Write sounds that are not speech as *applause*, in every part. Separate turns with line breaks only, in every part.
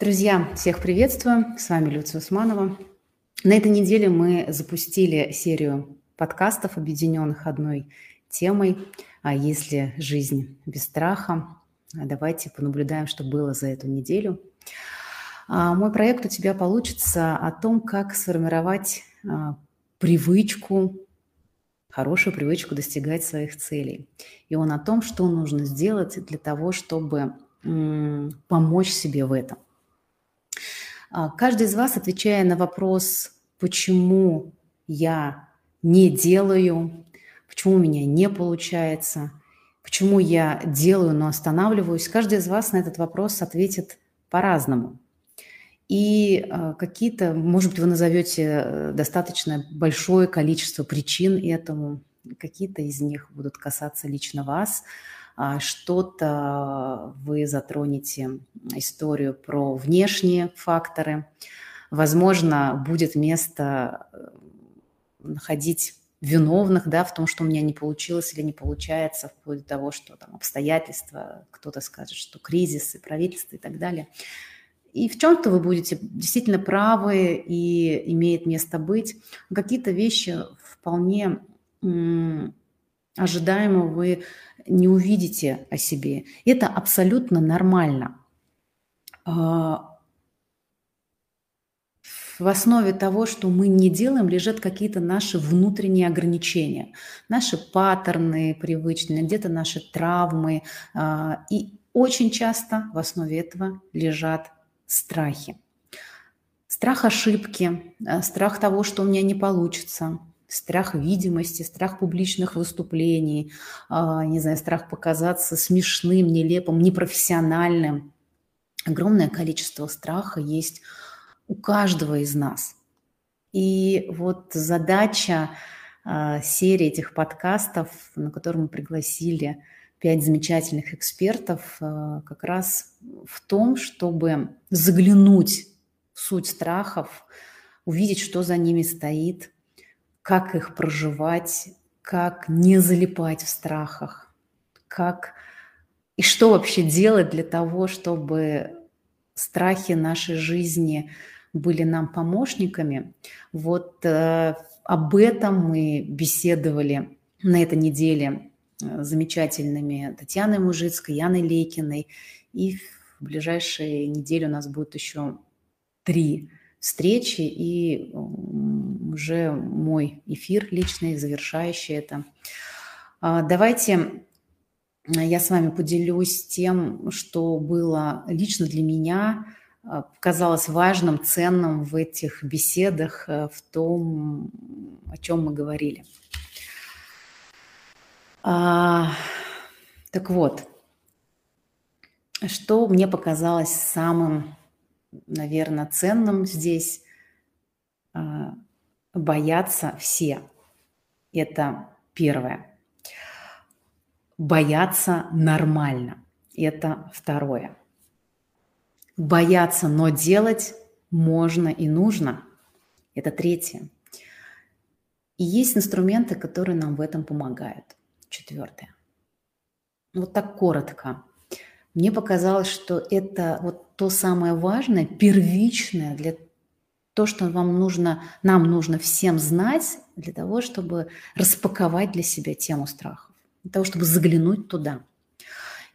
Друзья, всех приветствую. С вами Люция Усманова. На этой неделе мы запустили серию подкастов, объединенных одной темой «А если жизнь без страха?». Давайте понаблюдаем, что было за эту неделю. А, мой проект «У тебя получится» о том, как сформировать а, привычку, хорошую привычку достигать своих целей. И он о том, что нужно сделать для того, чтобы помочь себе в этом. А, каждый из вас, отвечая на вопрос, почему я не делаю, почему у меня не получается, почему я делаю, но останавливаюсь, каждый из вас на этот вопрос ответит по-разному. И а, какие-то, может быть, вы назовете э, достаточно большое количество причин этому, какие-то из них будут касаться лично вас, что-то вы затронете историю про внешние факторы. Возможно, будет место э, находить виновных да, в том, что у меня не получилось или не получается, вплоть до того, что там обстоятельства, кто-то скажет, что кризисы, правительство и так далее. И в чем-то вы будете действительно правы и имеет место быть. Какие-то вещи вполне ожидаемо вы не увидите о себе. Это абсолютно нормально. А, в основе того, что мы не делаем, лежат какие-то наши внутренние ограничения, наши паттерны привычные, где-то наши травмы. А, и очень часто в основе этого лежат страхи. Страх ошибки, а, страх того, что у меня не получится, страх видимости, страх публичных выступлений, а, не знаю, страх показаться смешным, нелепым, непрофессиональным. Огромное количество страха есть у каждого из нас. И вот задача а, серии этих подкастов, на которые мы пригласили пять замечательных экспертов, а, как раз в том, чтобы заглянуть в суть страхов, увидеть, что за ними стоит – как их проживать, как не залипать в страхах, как и что вообще делать для того, чтобы страхи нашей жизни были нам помощниками. Вот э, об этом мы беседовали на этой неделе э, замечательными Татьяной Мужицкой, Яной Лейкиной. И в ближайшие недели у нас будет еще три встречи и уже мой эфир личный, завершающий это. А, давайте я с вами поделюсь тем, что было лично для меня, а, казалось важным, ценным в этих беседах, э, в том, о чем мы говорили. А, так вот, что мне показалось самым наверное, ценным здесь а, боятся все. Это первое. Бояться нормально. Это второе. Бояться, но делать можно и нужно. Это третье. И есть инструменты, которые нам в этом помогают. Четвертое. Вот так коротко. Мне показалось, что это вот то самое важное, первичное для то, что вам нужно, нам нужно всем знать для того, чтобы распаковать для себя тему страхов, для того, чтобы заглянуть туда.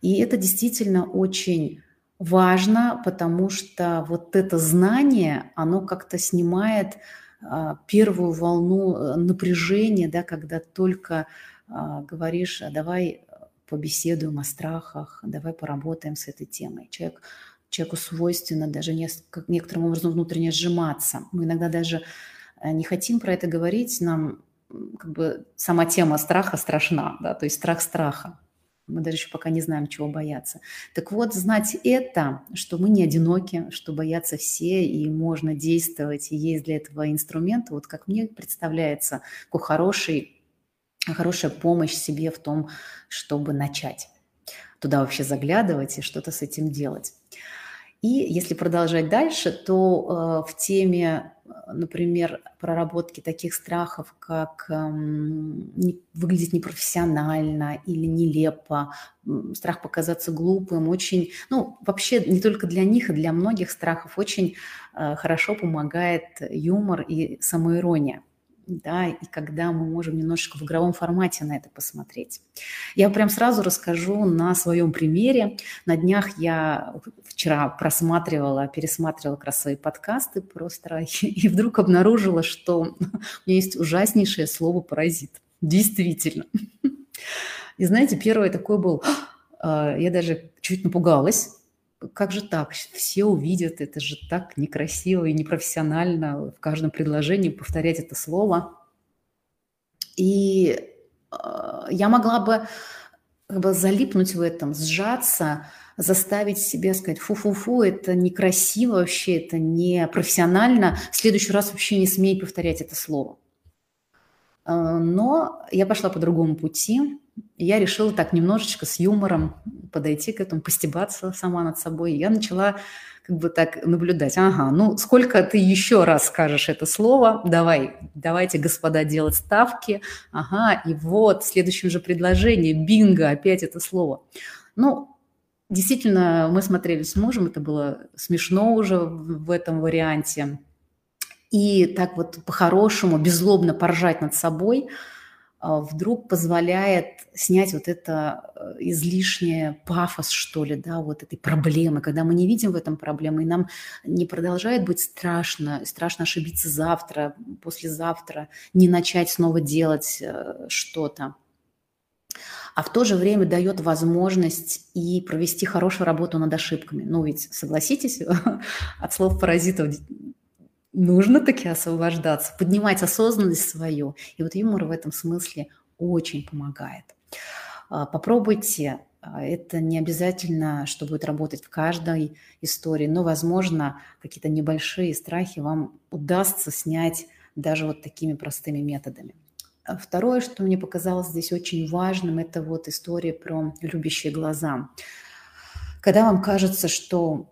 И это действительно очень важно, потому что вот это знание, оно как-то снимает а, первую волну э, напряжения, да, когда только а, говоришь, а давай побеседуем о страхах, давай поработаем с этой темой. Человек, человеку свойственно даже не, как некоторым образом внутренне сжиматься. Мы иногда даже э, не хотим про это говорить, нам как бы сама тема страха страшна, да, то есть страх страха. Мы даже еще пока не знаем, чего бояться. Так вот, знать это, что мы не одиноки, что боятся все, и можно действовать, и есть для этого инструменты, вот как мне представляется, такой хороший хорошая помощь себе в том, чтобы начать туда вообще заглядывать и что-то с этим делать. И если продолжать дальше, то в теме например, проработки таких страхов, как эм, выглядеть непрофессионально или нелепо, страх показаться глупым, очень, ну, вообще не только для них, и для многих страхов очень э, хорошо помогает юмор и самоирония да, и когда мы можем немножечко в игровом формате на это посмотреть. Я прям сразу расскажу на своем примере. На днях я вчера просматривала, пересматривала как раз свои подкасты про страхи, *laughs* и вдруг обнаружила, что у меня есть ужаснейшее слово «паразит». Действительно. И знаете, первое такое был, а, я даже чуть напугалась, как же так? Все увидят, это же так некрасиво и непрофессионально в каждом предложении повторять это слово. И э, я могла бы как бы залипнуть в этом, сжаться, заставить себя сказать, фу-фу-фу, это некрасиво вообще, это не профессионально, в следующий раз вообще не смей повторять это слово. Э, но я пошла по другому пути, я решила так немножечко с юмором подойти к этому, постебаться сама над собой. Я начала как бы так наблюдать. Ага, ну сколько ты еще раз скажешь это слово? Давай, давайте, господа, делать ставки. Ага, и вот в следующем же предложении, бинго, опять это слово. Ну, действительно, мы смотрели с мужем, это было смешно уже в этом варианте. И так вот по-хорошему, беззлобно поржать над собой – а, вдруг позволяет снять вот это э, излишнее пафос, что ли, да, вот этой проблемы, когда мы не видим в этом проблемы, и нам не продолжает быть страшно, страшно ошибиться завтра, послезавтра, не начать снова делать э, что-то а в то же время дает возможность и провести хорошую работу над ошибками. Ну ведь, согласитесь, *laughs* от слов паразитов нужно таки освобождаться, поднимать осознанность свою. И вот юмор в этом смысле очень помогает. А, попробуйте. А, это не обязательно, что будет работать в каждой истории, но, возможно, какие-то небольшие страхи вам удастся снять даже вот такими простыми методами. А второе, что мне показалось здесь очень важным, это вот история про любящие глаза. Когда вам кажется, что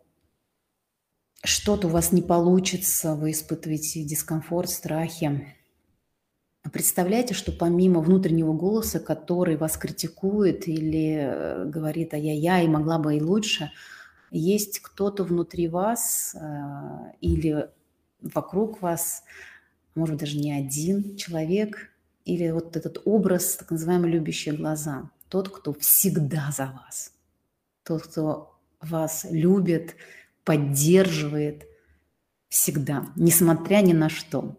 что-то у вас не получится, вы испытываете дискомфорт, страхи. Представляете, что помимо внутреннего голоса, который вас критикует или э, говорит ай-яй-яй, могла бы и лучше, есть кто-то внутри вас э, или вокруг вас, может быть, даже не один человек, или вот этот образ, так называемые любящие глаза, тот, кто всегда за вас, тот, кто вас любит, поддерживает всегда, несмотря ни на что.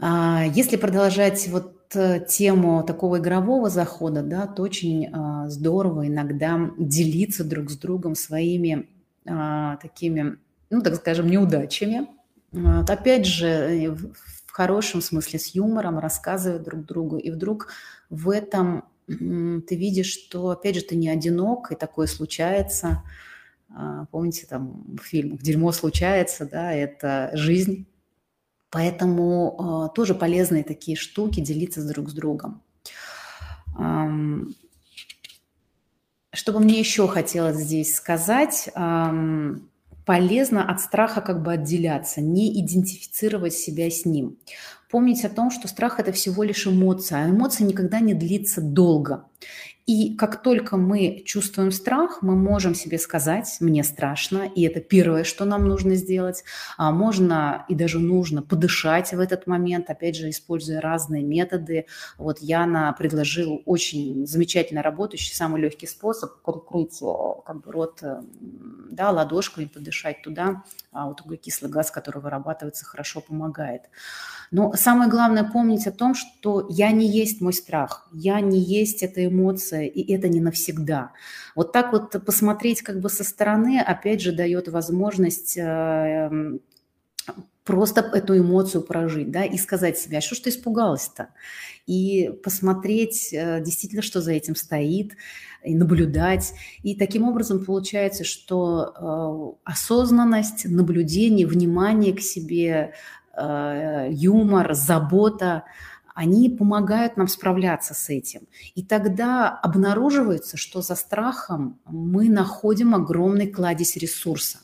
А, если продолжать вот э, тему такого игрового захода, да, то очень а, здорово иногда делиться друг с другом своими а, такими, ну, так скажем, неудачами. Опять же, э, в хорошем смысле с юмором рассказывать друг другу. И вдруг в этом ты видишь, что, опять же, ты не одинок, и такое случается – помните, там в фильмах «Дерьмо случается», да, это жизнь. Поэтому э, тоже полезные такие штуки делиться друг с другом. Что бы мне еще хотелось здесь сказать, полезно от страха как бы отделяться, не идентифицировать себя с ним. Помнить о том, что страх – это всего лишь эмоция, а эмоция никогда не длится долго. И как только мы чувствуем страх, мы можем себе сказать, мне страшно, и это первое, что нам нужно сделать. А можно и даже нужно подышать в этот момент, опять же, используя разные методы. Вот Яна предложила очень замечательно работающий, самый легкий способ э, как бы, рот э, да, ладошкой, подышать туда. А вот углекислый газ, который вырабатывается, хорошо помогает. Но самое главное помнить о том, что я не есть мой страх, я не есть эта эмоция, и это не навсегда. Вот так вот посмотреть как бы со стороны, опять же, дает возможность эм, просто эту эмоцию прожить, да, и сказать себе, а что ж ты испугалась-то? И посмотреть э, действительно, что за этим стоит, и наблюдать. И таким образом получается, что э, осознанность, наблюдение, внимание к себе, Э, юмор, забота, они помогают нам справляться с этим. И тогда обнаруживается, что за страхом мы находим огромный кладезь ресурса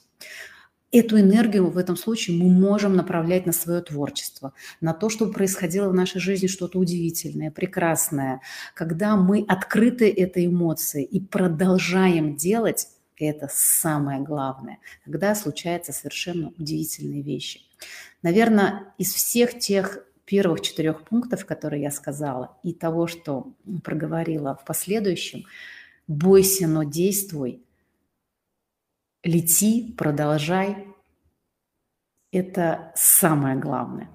эту энергию в этом случае мы можем направлять на свое творчество, на то, чтобы происходило в нашей жизни что-то удивительное, прекрасное, когда мы открыты этой эмоции и продолжаем делать это самое главное, когда случаются совершенно удивительные вещи. Наверное, из всех тех первых четырех пунктов, которые я сказала, и того, что проговорила в последующем, бойся, но действуй, лети, продолжай. Это самое главное.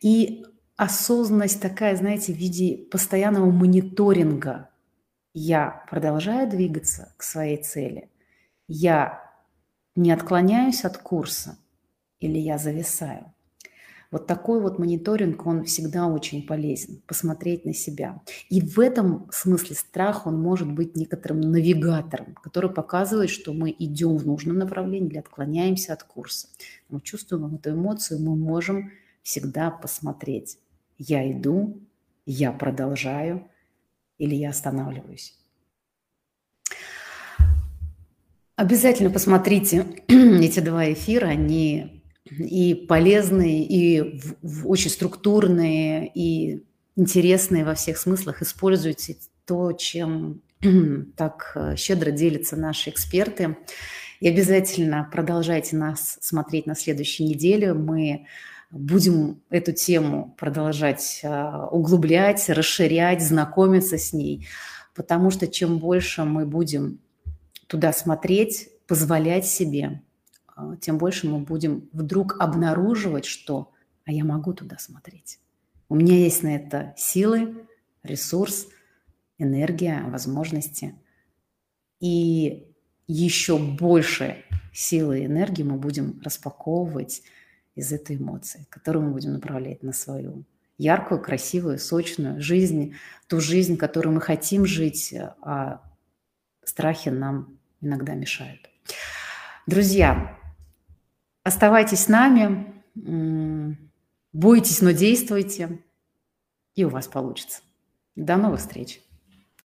И осознанность такая, знаете, в виде постоянного мониторинга. Я продолжаю двигаться к своей цели. Я не отклоняюсь от курса или я зависаю. Вот такой вот мониторинг, он всегда очень полезен, посмотреть на себя. И в этом смысле страх, он может быть некоторым навигатором, который показывает, что мы идем в нужном направлении или отклоняемся от курса. Мы чувствуем эту эмоцию, мы можем всегда посмотреть. Я иду, я продолжаю или я останавливаюсь. Обязательно посмотрите *clears throat* эти два эфира, они и полезные, и в, в очень структурные, и интересные во всех смыслах. Используйте то, чем *clears throat* так э, щедро делятся наши эксперты. И обязательно продолжайте нас смотреть на следующей неделе. Мы будем эту тему продолжать э, углублять, расширять, знакомиться с ней, потому что чем больше мы будем туда смотреть, позволять себе а, тем больше мы будем вдруг обнаруживать, что «а я могу туда смотреть». У меня есть на это силы, ресурс, энергия, возможности. И еще больше силы и энергии мы будем распаковывать из этой эмоции, которую мы будем направлять на свою яркую, красивую, сочную жизнь, ту жизнь, которую мы хотим жить, а страхи нам иногда мешают. Друзья, Оставайтесь с нами, бойтесь, но действуйте, и у вас получится. До новых встреч!